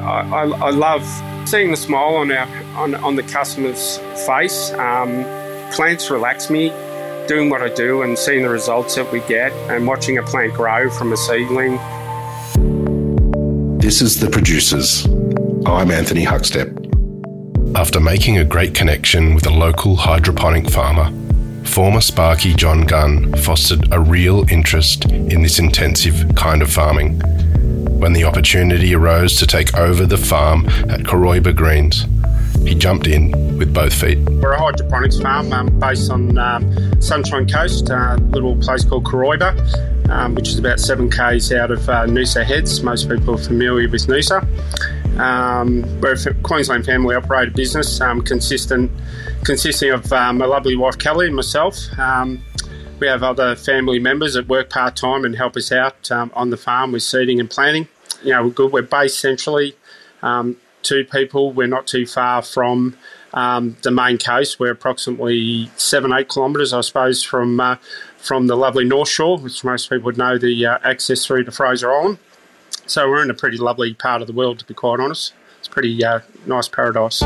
I, I love seeing the smile on our on, on the customer's face. Um, plants relax me. Doing what I do and seeing the results that we get, and watching a plant grow from a seedling. This is the producers. I'm Anthony Huckstep. After making a great connection with a local hydroponic farmer, former Sparky John Gunn fostered a real interest in this intensive kind of farming when the opportunity arose to take over the farm at Cooroibah Greens. He jumped in with both feet. We're a hydroponics farm um, based on um, Sunshine Coast, a little place called Cooroibah, um, which is about seven k's out of uh, Noosa Heads. Most people are familiar with Noosa. Um, we're a Queensland family operated business, um, consistent, consisting of um, my lovely wife Kelly and myself. We have other family members that work part time and help us out um, on the farm with seeding and planting. You know, we're good. We're based centrally. Um, two people. We're not too far from um, the main coast. We're approximately seven, eight kilometres, I suppose, from uh, from the lovely North Shore, which most people would know the uh, access through to Fraser Island. So we're in a pretty lovely part of the world, to be quite honest. It's pretty uh, nice paradise.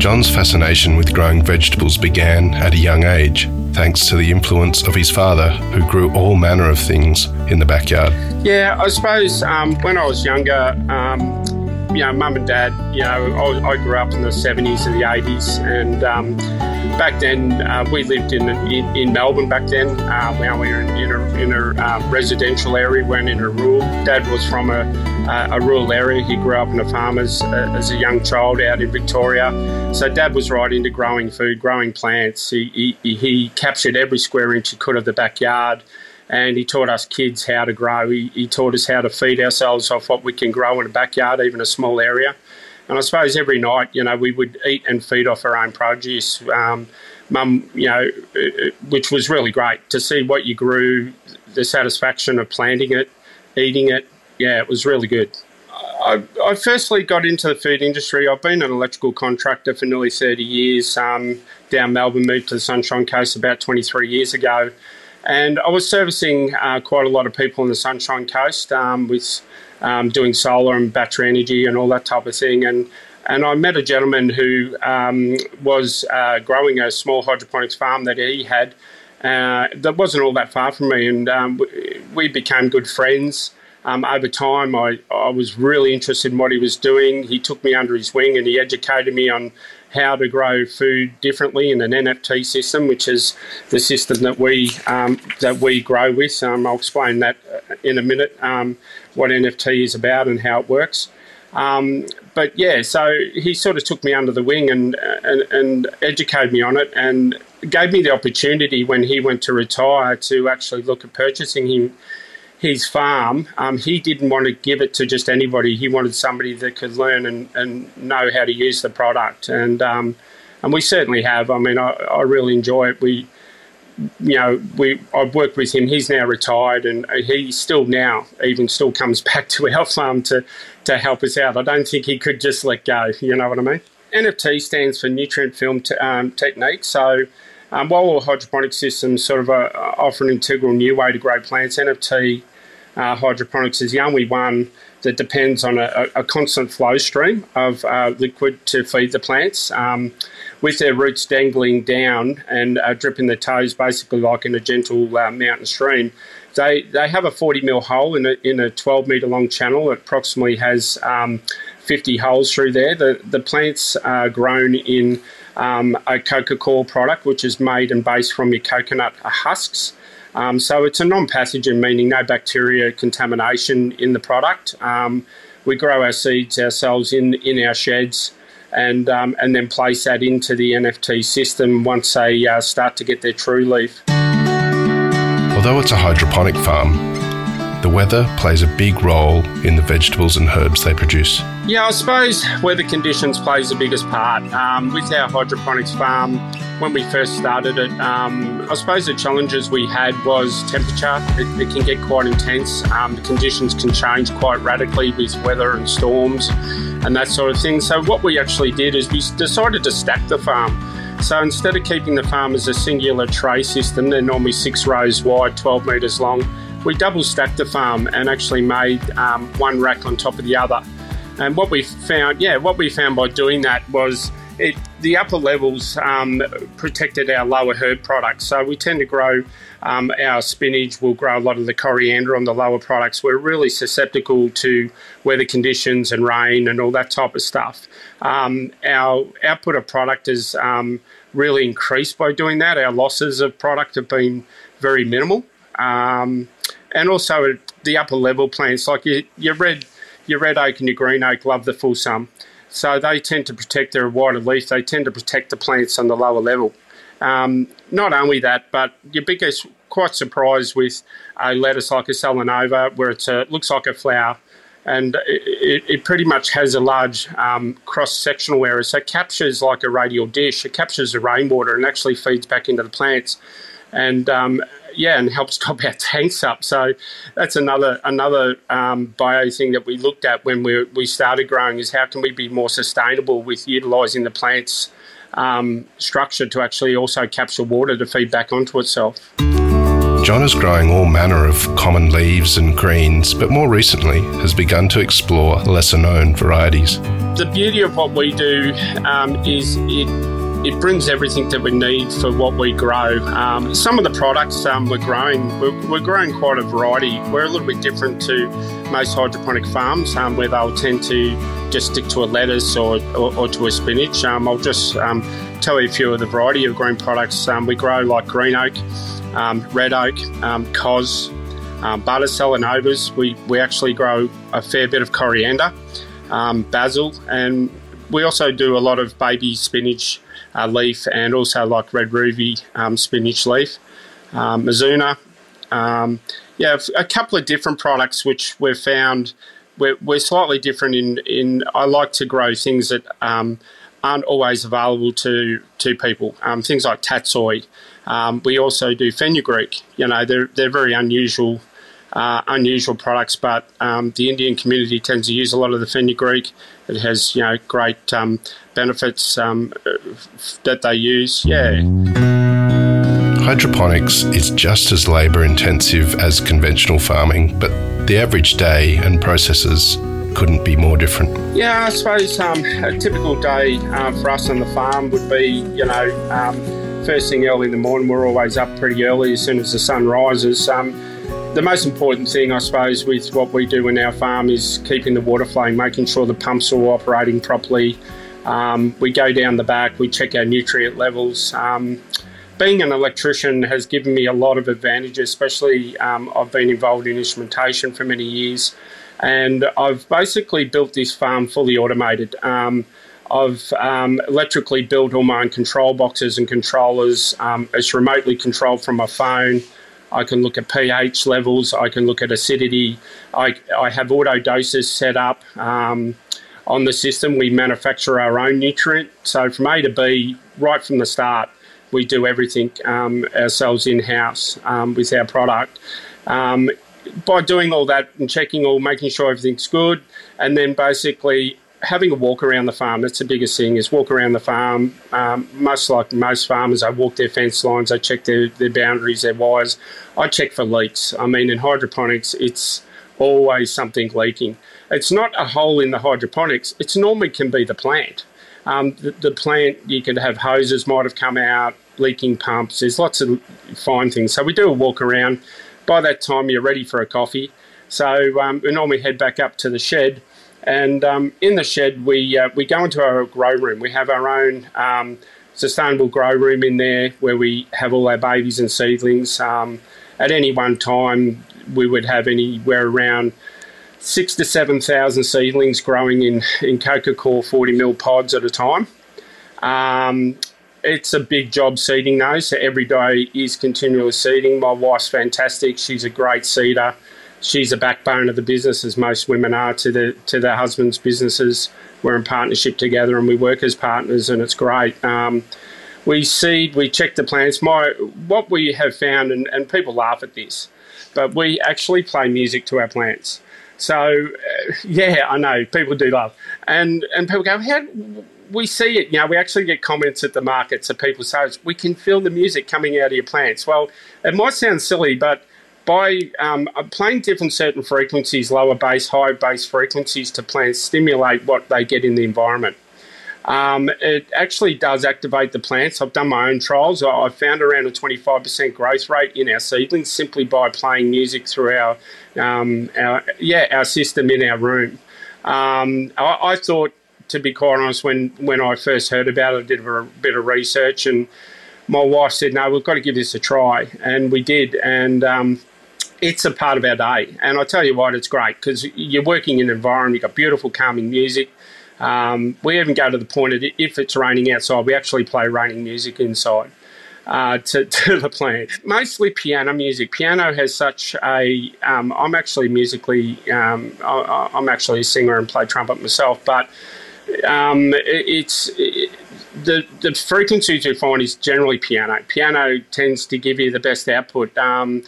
John's fascination with growing vegetables began at a young age, thanks to the influence of his father, who grew all manner of things in the backyard. Yeah, I suppose um, when I was younger, um, you know, mum and dad, you know, I, I, grew up in the 70s and the 80s, and um, back then uh, we lived in, in, in Melbourne. Back then, uh, we were in, in a, in a uh, residential area, we in a rural. Dad was from a, a rural area. He grew up in a farmer's uh, as a young child out in Victoria. So Dad was right into growing food, growing plants. He, he, he captured every square inch he could of the backyard and he taught us kids how to grow. He, he, taught us how to feed ourselves off what we can grow in a backyard, even a small area. And I suppose every night, you know, we would eat and feed off our own produce. Um, Mum, you know, which was really great to see what you grew, the satisfaction of planting it, eating it. Yeah, it was really good. I, I, firstly got into the food industry. I've been an electrical contractor for nearly 30 years. Um, down Melbourne, moved to the Sunshine Coast about 23 years ago. And I was servicing uh, quite a lot of people on the Sunshine Coast um, with um, doing solar and battery energy and all that type of thing. And and I met a gentleman who um, was uh, growing a small hydroponics farm that he had uh, that wasn't all that far from me, and um, we became good friends. Um, over time, I, I was really interested in what he was doing. He took me under his wing and he educated me on how to grow food differently in an NFT system, which is the system that we um, that we grow with. Um, I'll explain that uh, in a minute. Um, what NFT is about and how it works. Um, but yeah, so he sort of took me under the wing and, and, and educated me on it, and gave me the opportunity when he went to retire to actually look at purchasing him his farm, um, he didn't want to give it to just anybody. He wanted somebody that could learn and, and know how to use the product. And um, and we certainly have. I mean, I, I really enjoy it. We, you know, we I've worked with him. He's now retired, and he still now even still comes back to our farm to to help us out. I don't think he could just let go. You know what I mean? NFT stands for nutrient film te- um, technique. So. Um, while all hydroponic systems sort of uh, offer an integral new way to grow plants, NFT uh, hydroponics is the only one that depends on a, a constant flow stream of uh, liquid to feed the plants. Um, with their roots dangling down and uh, dripping their toes, basically like in a gentle uh, mountain stream, they, they have a 40 mil hole in a, in a 12 metre long channel. It approximately has um, 50 holes through there. The, the plants are grown in um, a coco coir product, which is made and based from your coconut husks. Um, so it's a non-pathogen, meaning no bacteria contamination in the product. Um, we grow our seeds ourselves in in our sheds, and um, and then place that into the NFT system once they uh, start to get their true leaf. Although it's a hydroponic farm, the weather plays a big role in the vegetables and herbs they produce. Yeah, I suppose weather conditions plays the biggest part. Um, with our hydroponics farm, when we first started it, um, I suppose the challenges we had was temperature. It, it can get quite intense. Um, the conditions can change quite radically with weather and storms and that sort of thing. So what we actually did is we decided to stack the farm. So instead of keeping the farm as a singular tray system, they're normally six rows wide, 12 metres long we double stacked the farm and actually made um, one rack on top of the other. And what we found, yeah, what we found by doing that was it, the upper levels um, protected our lower herb products. So we tend to grow um, our spinach, we'll grow a lot of the coriander on the lower products. We're really susceptible to weather conditions and rain and all that type of stuff. Um, our output of product is um, really increased by doing that. Our losses of product have been very minimal. Um, and also the upper level plants, like your, your red, your red oak and your green oak, love the full sun. So they tend to protect their wider leaf. They tend to protect the plants on the lower level. Um, not only that, but your biggest quite surprised with a lettuce like a Salanova, where it looks like a flower, and it, it pretty much has a large um, cross sectional area. So it captures like a radial dish. It captures the rainwater and actually feeds back into the plants. And um, yeah, and helps top our tanks up. So that's another another um, bio thing that we looked at when we we started growing is how can we be more sustainable with utilising the plants um, structure to actually also capture water to feed back onto itself. John is growing all manner of common leaves and greens, but more recently has begun to explore lesser known varieties. The beauty of what we do um, is it it brings everything that we need for what we grow. Um, some of the products um, we're growing, we're, we're, growing quite a variety. We're a little bit different to most hydroponic farms um, where they'll tend to just stick to a lettuce or, or, or to a spinach. Um, I'll just um, tell you a few of the variety of green products. Um, we grow like green oak, red oak, cos, um, butter Salanovas. We, we actually grow a fair bit of coriander, basil, and we also do a lot of baby spinach uh, leaf and also like red ruby um, spinach leaf, um, Mizuna. Um, yeah, a couple of different products which we've found we're, we're slightly different in, in I like to grow things that um, aren't always available to, to people. Um, things like tatsoi. Um, we also do fenugreek. You know, they're, they're very unusual uh, unusual products, but um, the Indian community tends to use a lot of the fenugreek. It has you know great um, benefits um, that they use. Yeah. Hydroponics is just as labour intensive as conventional farming, but the average day and processes couldn't be more different. Yeah, I suppose um, a typical day uh, for us on the farm would be, you know, um, first thing early in the morning. We're always up pretty early as soon as the sun rises. Um, the most important thing, I suppose, with what we do in our farm is keeping the water flowing, making sure the pumps are operating properly. Um, we go down the back, we check our nutrient levels. Um, being an electrician has given me a lot of advantages, especially um, I've been involved in instrumentation for many years. And I've basically built this farm fully automated. Um, I've um, electrically built all my own control boxes and controllers. Um, it's remotely controlled from my phone. I can look at pH levels. I can look at acidity. I, I have auto doses set up um, on the system. We manufacture our own nutrient. So from A to B, right from the start, we do everything um, ourselves in house um, with our product. Um, by doing all that and checking all, making sure everything's good, and then basically having a walk around the farm. That's the biggest thing is walk around the farm. Um, most like most farmers, I walk their fence lines, I check their, their boundaries, their wires. I check for leaks. I mean, in hydroponics, it's always something leaking. It's not a hole in the hydroponics. It's normally can be the plant. Um, the, the, plant, you could have hoses might have come out, leaking pumps. There's lots of fine things. So we do a walk around. By that time, you're ready for a coffee. So um, we normally head back up to the shed and um, in the shed, we uh, we go into our grow room. We have our own um, sustainable grow room in there where we have all our babies and seedlings. Um, at any one time, we would have anywhere around six to seven thousand seedlings growing in in coco coir forty mil pods at a time. Um, it's a big job seeding those. So every day is continuous seeding. My wife's fantastic. She's a great seeder she's a backbone of the business, as most women are to the to their husbands' businesses. We're in partnership together, and we work as partners, and it's great. Um, we seed, we check the plants. My what we have found, and, and people laugh at this, but we actually play music to our plants. So uh, yeah, I know people do love, and and people go, how we see it. You know, we actually get comments at the markets so people say we can feel the music coming out of your plants. Well, it might sound silly, but by um, playing different certain frequencies, lower bass, higher bass frequencies to plants stimulate what they get in the environment. Um, it actually does activate the plants. I've done my own trials. I found around a 25% growth rate in our seedlings simply by playing music through our, um, our yeah, our system in our room. Um, I, I, thought, to be quite honest, when, when I first heard about it, I did a bit of research and my wife said, no, we've got to give this a try. And we did. And um, it's a part of our day. And I tell you what, it's great because you're working in an environment, you've got beautiful, calming music. Um, we even go to the point of if it's raining outside, we actually play raining music inside. Uh, to, to, the plant. Mostly piano music. Piano has such a. am um, actually musically. Um, I, am actually a singer and play trumpet myself, but um, it, it's it, the the frequencies you find is generally piano. Piano tends to give you the best output. Um,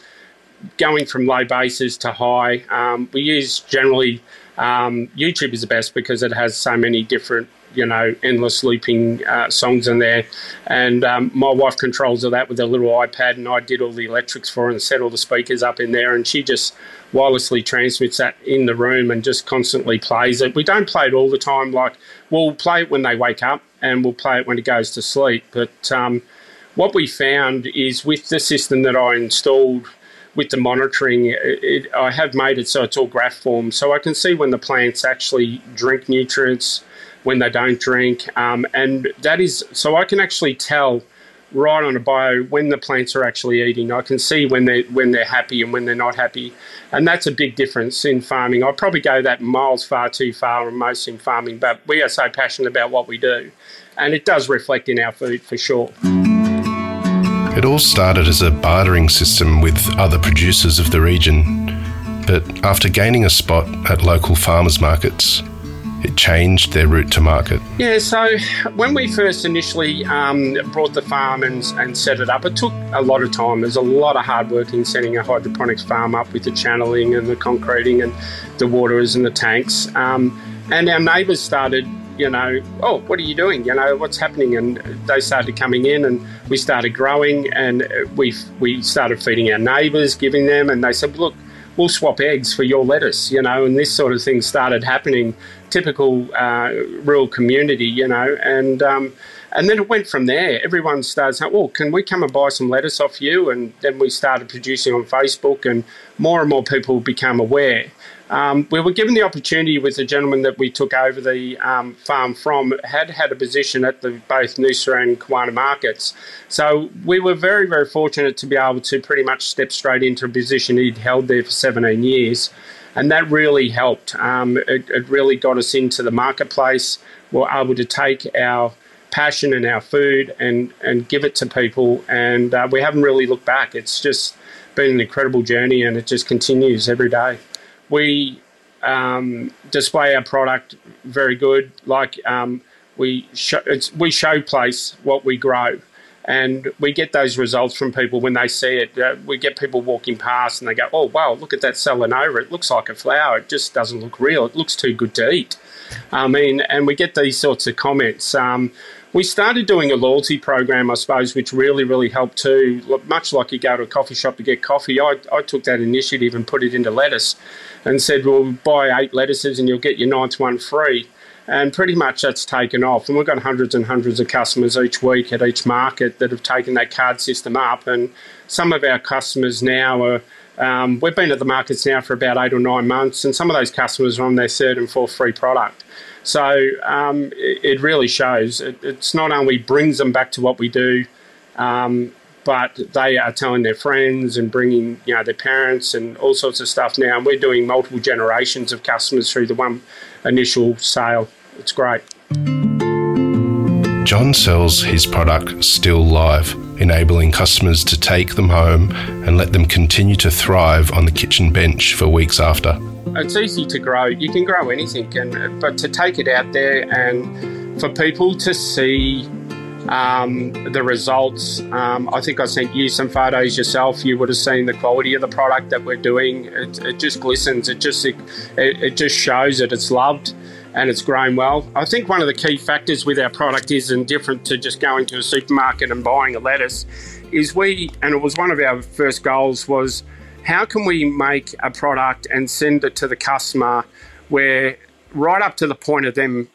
going from low bases to high, um, we use generally um, YouTube is the best because it has so many different, you know, endless looping uh, songs in there. And um, my wife controls all that with a little iPad, and I did all the electrics for her and set all the speakers up in there. And she just wirelessly transmits that in the room and just constantly plays it. We don't play it all the time. Like we'll play it when they wake up, and we'll play it when it goes to sleep. But um, what we found is with the system that I installed with the monitoring, it, I have made it so it's all graph form, so I can see when the plants actually drink nutrients, when they don't drink, um, and that is so I can actually tell right on a bio when the plants are actually eating. I can see when they when they're happy and when they're not happy, and that's a big difference in farming. I probably go that miles far too far and most in farming, but we are so passionate about what we do, and it does reflect in our food for sure. It all started as a bartering system with other producers of the region, but after gaining a spot at local farmers markets, it changed their route to market. Yeah, so when we first initially um, brought the farm and, and set it up, it took a lot of time. There's a lot of hard work in setting a hydroponics farm up with the channeling and the concreting and the waters and the tanks. Um, and our neighbours started you know, oh, what are you doing? You know, what's happening? And they started coming in, and we started growing, and we we started feeding our neighbours, giving them, and they said, look, we'll swap eggs for your lettuce, you know, and this sort of thing started happening. Typical uh, rural community, you know, and. Um, and then it went from there. Everyone started saying, "Well, can we come and buy some lettuce off you?" And then we started producing on Facebook, and more and more people become aware. Um, we were given the opportunity with the gentleman that we took over the um, farm from, had had a position at the both Noosa and Kawana markets. So we were very, very fortunate to be able to pretty much step straight into a position he'd held there for 17 years. And that really helped. Um, it, it really got us into the marketplace. We were able to take our passion and our food and, and give it to people. And uh, we haven't really looked back. It's just been an incredible journey and it just continues every day we um, display our product very good. Like um, we show, we showplace what we grow, and we get those results from people when they see it. Uh, we get people walking past and they go, "Oh wow, look at that Salanova! It looks like a flower. It just doesn't look real. It looks too good to eat." I mean, and we get these sorts of comments. Um, we started doing a loyalty program, I suppose, which really, really helped too. Much like you go to a coffee shop to get coffee, I, I took that initiative and put it into lettuce and said, well, buy eight lettuces and you'll get your ninth one free. And pretty much that's taken off. And we've got hundreds and hundreds of customers each week at each market that have taken that card system up. And some of our customers now are. Um, we've been at the markets now for about eight or nine months, and some of those customers are on their third and fourth free product. So um, it, it, really shows. It, it's not only brings them back to what we do, um, but they are telling their friends and bringing you know their parents and all sorts of stuff now. And we're doing multiple generations of customers through the one initial sale. It's great. John sells his product still live, enabling customers to take them home and let them continue to thrive on the kitchen bench for weeks after. It's easy to grow. You can grow anything, and but to take it out there and for people to see um, the results. Um, I think I sent you some photos yourself. You would have seen the quality of the product that we're doing. It, it just glistens. It just it, it just shows that it's loved and it's grown well. I think one of the key factors with our product is, and different to just going to a supermarket and buying a lettuce, is we, and it was one of our first goals was how can we make a product and send it to the customer where right up to the point of them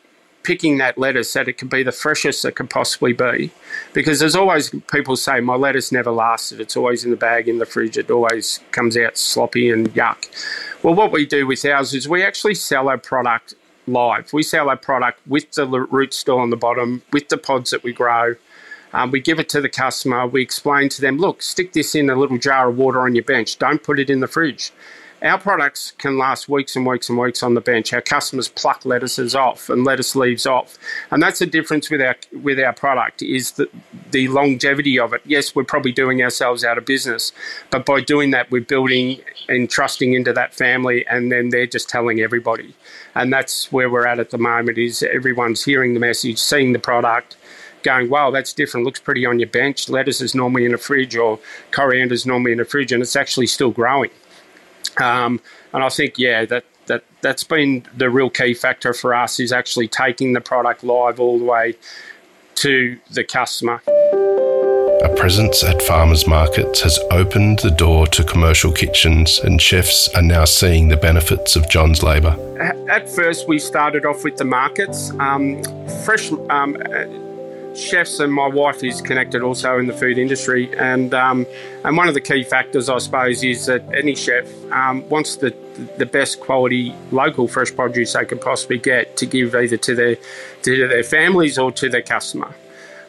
picking that lettuce that it can be the freshest it can possibly be. Because there's always people say, my lettuce never lasted. It's always in the bag in the fridge. It always comes out sloppy and yuck. Well, what we do with ours is we actually sell our product live. We sell our product with the root still on the bottom, with the pods that we grow. Um, we give it to the customer. We explain to them, look, stick this in a little jar of water on your bench. Don't put it in the fridge. Our products can last weeks and weeks and weeks on the bench. Our customers pluck lettuces off and lettuce leaves off, and that's the difference with our with our product is the the longevity of it. Yes, we're probably doing ourselves out of business, but by doing that, we're building and trusting into that family, and then they're just telling everybody, and that's where we're at at the moment. Is everyone's hearing the message, seeing the product, going, wow, that's different. Looks pretty on your bench. Lettuce is normally in a fridge, or coriander is normally in a fridge, and it's actually still growing. Um, and I think, yeah, that, that, that's been the real key factor for us is actually taking the product live all the way to the customer. A presence at farmers markets has opened the door to commercial kitchens, and chefs are now seeing the benefits of John's labour. At first, we started off with the markets. Um, fresh um, chefs and my wife is connected also in the food industry, and um, and one of the key factors, I suppose, is that any chef um, wants the the best quality local fresh produce they can possibly get to give either to their to their families or to their customer,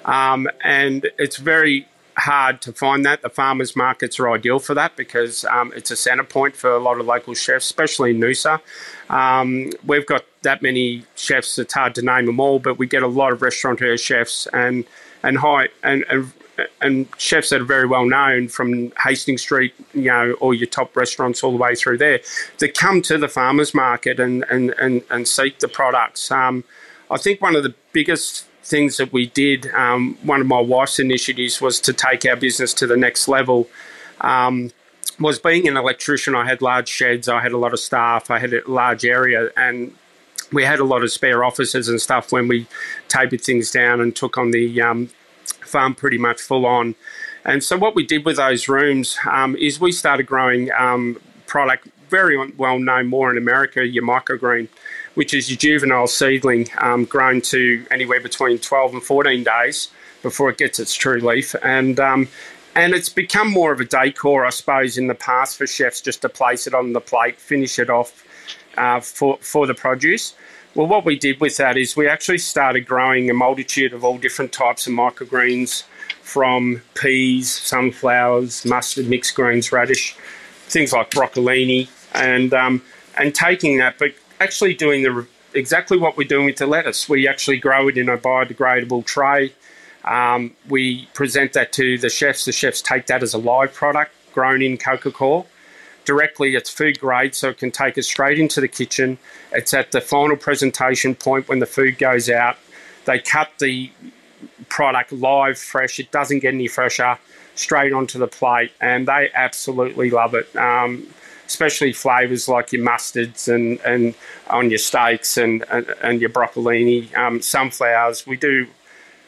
um, and it's very hard to find that. The farmers markets are ideal for that because um, it's a centre point for a lot of local chefs, especially in Noosa. Um, we've got that many chefs; it's hard to name them all, but we get a lot of restaurateur chefs and and high and, and and chefs that are very well known from Hastings Street, you know, all your top restaurants all the way through there, that come to the farmers market and and and, and seek the products. Um, I think one of the biggest things that we did, um, one of my wife's initiatives was to take our business to the next level. Um, was being an electrician, I had large sheds, I had a lot of staff, I had a large area, and we had a lot of spare offices and stuff when we tapered things down and took on the um, farm pretty much full on. And so, what we did with those rooms um, is we started growing um, product very well known more in America, your microgreen, which is your juvenile seedling um, grown to anywhere between 12 and 14 days before it gets its true leaf. And um, and it's become more of a decor, I suppose, in the past for chefs just to place it on the plate, finish it off uh, for, for the produce. Well, what we did with that is we actually started growing a multitude of all different types of microgreens from peas, sunflowers, mustard, mixed greens, radish, things like broccolini, and um, and taking that, but actually doing the exactly what we're doing with the lettuce. We actually grow it in a biodegradable tray. Um, we present that to the chefs. The chefs take that as a live product grown in coco coir directly. It's food grade, so it can take us straight into the kitchen. It's at the final presentation point when the food goes out. They cut the product live, fresh. It doesn't get any fresher. Straight onto the plate, and they absolutely love it. Um, especially flavors like your mustards and, and on your steaks and, and, and your broccolini, um, sunflowers. We do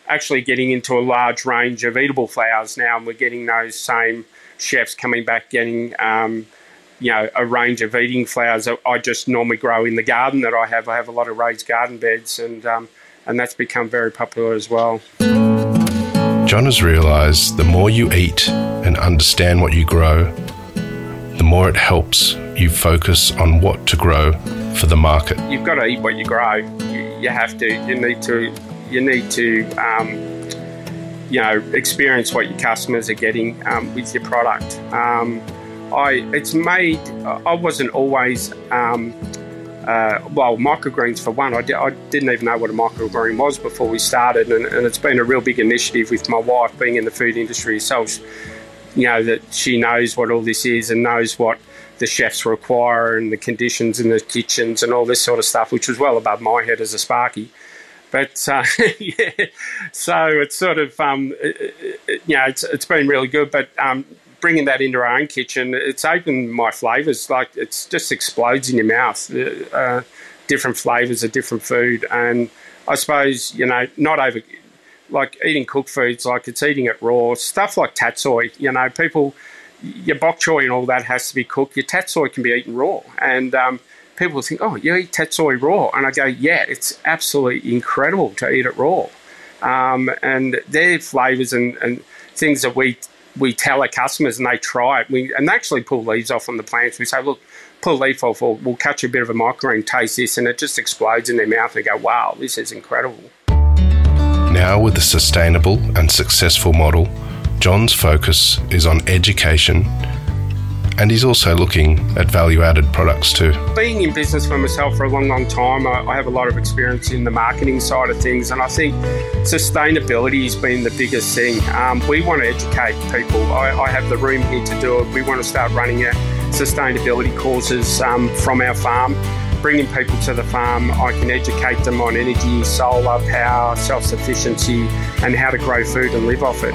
actually getting into a large range of eatable flowers now, and we're getting those same chefs coming back getting um, you know, a range of eating flowers that I just normally grow in the garden that I have. I have a lot of raised garden beds, and um, and that's become very popular as well. John has realised the more you eat and understand what you grow, the more it helps you focus on what to grow for the market. You've got to eat what you grow. You, have to. You need to. You need to. Um, you know, experience what your customers are getting um, with your product. Um, I it's made. I wasn't always. Um, uh, well, microgreens for one. I, di- I, didn't even know what a microgreen was before we started, and, and, it's been a real big initiative with my wife being in the food industry herself. You know that she knows what all this is and knows what the chefs require and the conditions in the kitchens and all this sort of stuff, which was well above my head as a sparky. But uh, yeah, so it's sort of um, you know it's, it's been really good. But um, bringing that into our own kitchen, it's opened my flavors. Like it just explodes in your mouth. Uh, uh, different flavors of different food, and I suppose you know not over like eating cooked foods. Like it's eating it raw. Stuff like tatsoi. You know, people your bok choy and all that has to be cooked. Your tatsoi can be eaten raw. And um, people think, oh, you eat tatsoi raw. And I go, yeah, it's absolutely incredible to eat it raw. Um, and their flavours and, and things that we we tell our customers and they try it. We, and they actually pull leaves off on the plants. We say, look, pull a leaf off or we'll you a bit of a microgreen, taste this, and it just explodes in their mouth. They go, wow, this is incredible. Now, with a sustainable and successful model, John's focus is on education and he's also looking at value added products too. Being in business for myself for a long, long time, I, have a lot of experience in the marketing side of things, and I think sustainability has been the biggest thing. Um, we want to educate people. I, I, have the room here to do it. We want to start running our sustainability courses um, from our farm. Bringing people to the farm, I can educate them on energy, solar power, self sufficiency, and how to grow food and live off it.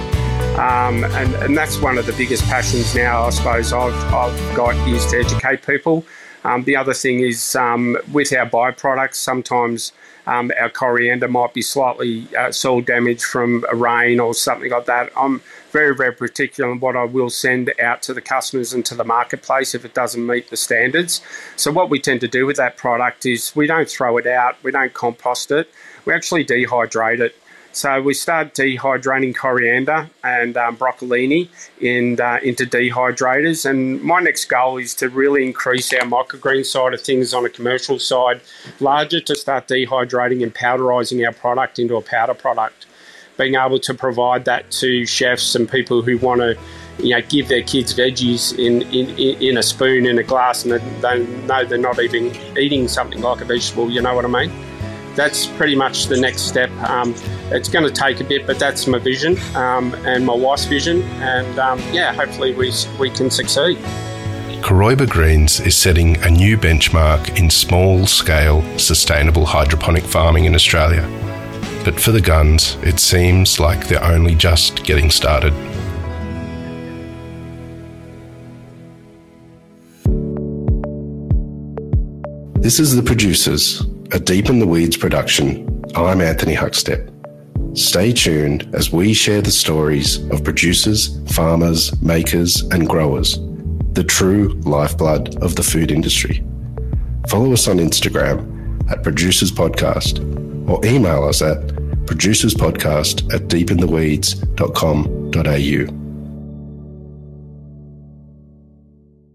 Um, and, and that's one of the biggest passions now, I suppose, I've, I've got is to educate people. Um, the other thing is um, with our byproducts, sometimes um, our coriander might be slightly uh, soil damaged from rain or something like that. I'm very, very particular on what I will send out to the customers and to the marketplace if it doesn't meet the standards. So, what we tend to do with that product is we don't throw it out, we don't compost it, we actually dehydrate it. So we start dehydrating coriander and um, broccolini in, uh, into dehydrators. And my next goal is to really increase our microgreen side of things on a commercial side, larger to start dehydrating and powderising our product into a powder product. Being able to provide that to chefs and people who want to you know, give their kids veggies in, in, in a spoon in a glass and they know they're not even eating something like a vegetable, you know what I mean? that's pretty much the next step. Um, it's going to take a bit, but that's my vision um, and my wife's vision, and um, yeah, hopefully we we can succeed. Cooroibah Greens is setting a new benchmark in small scale sustainable hydroponic farming in Australia. But for the Gunns, it seems like they're only just getting started. This is The Producers, a Deep in the Weeds production. I'm Anthony Huckstep. Stay tuned as we share the stories of producers, farmers, makers, and growers, the true lifeblood of the food industry. Follow us on Instagram at Producers Podcast or email us at producerspodcast at deepintheweeds.com.au.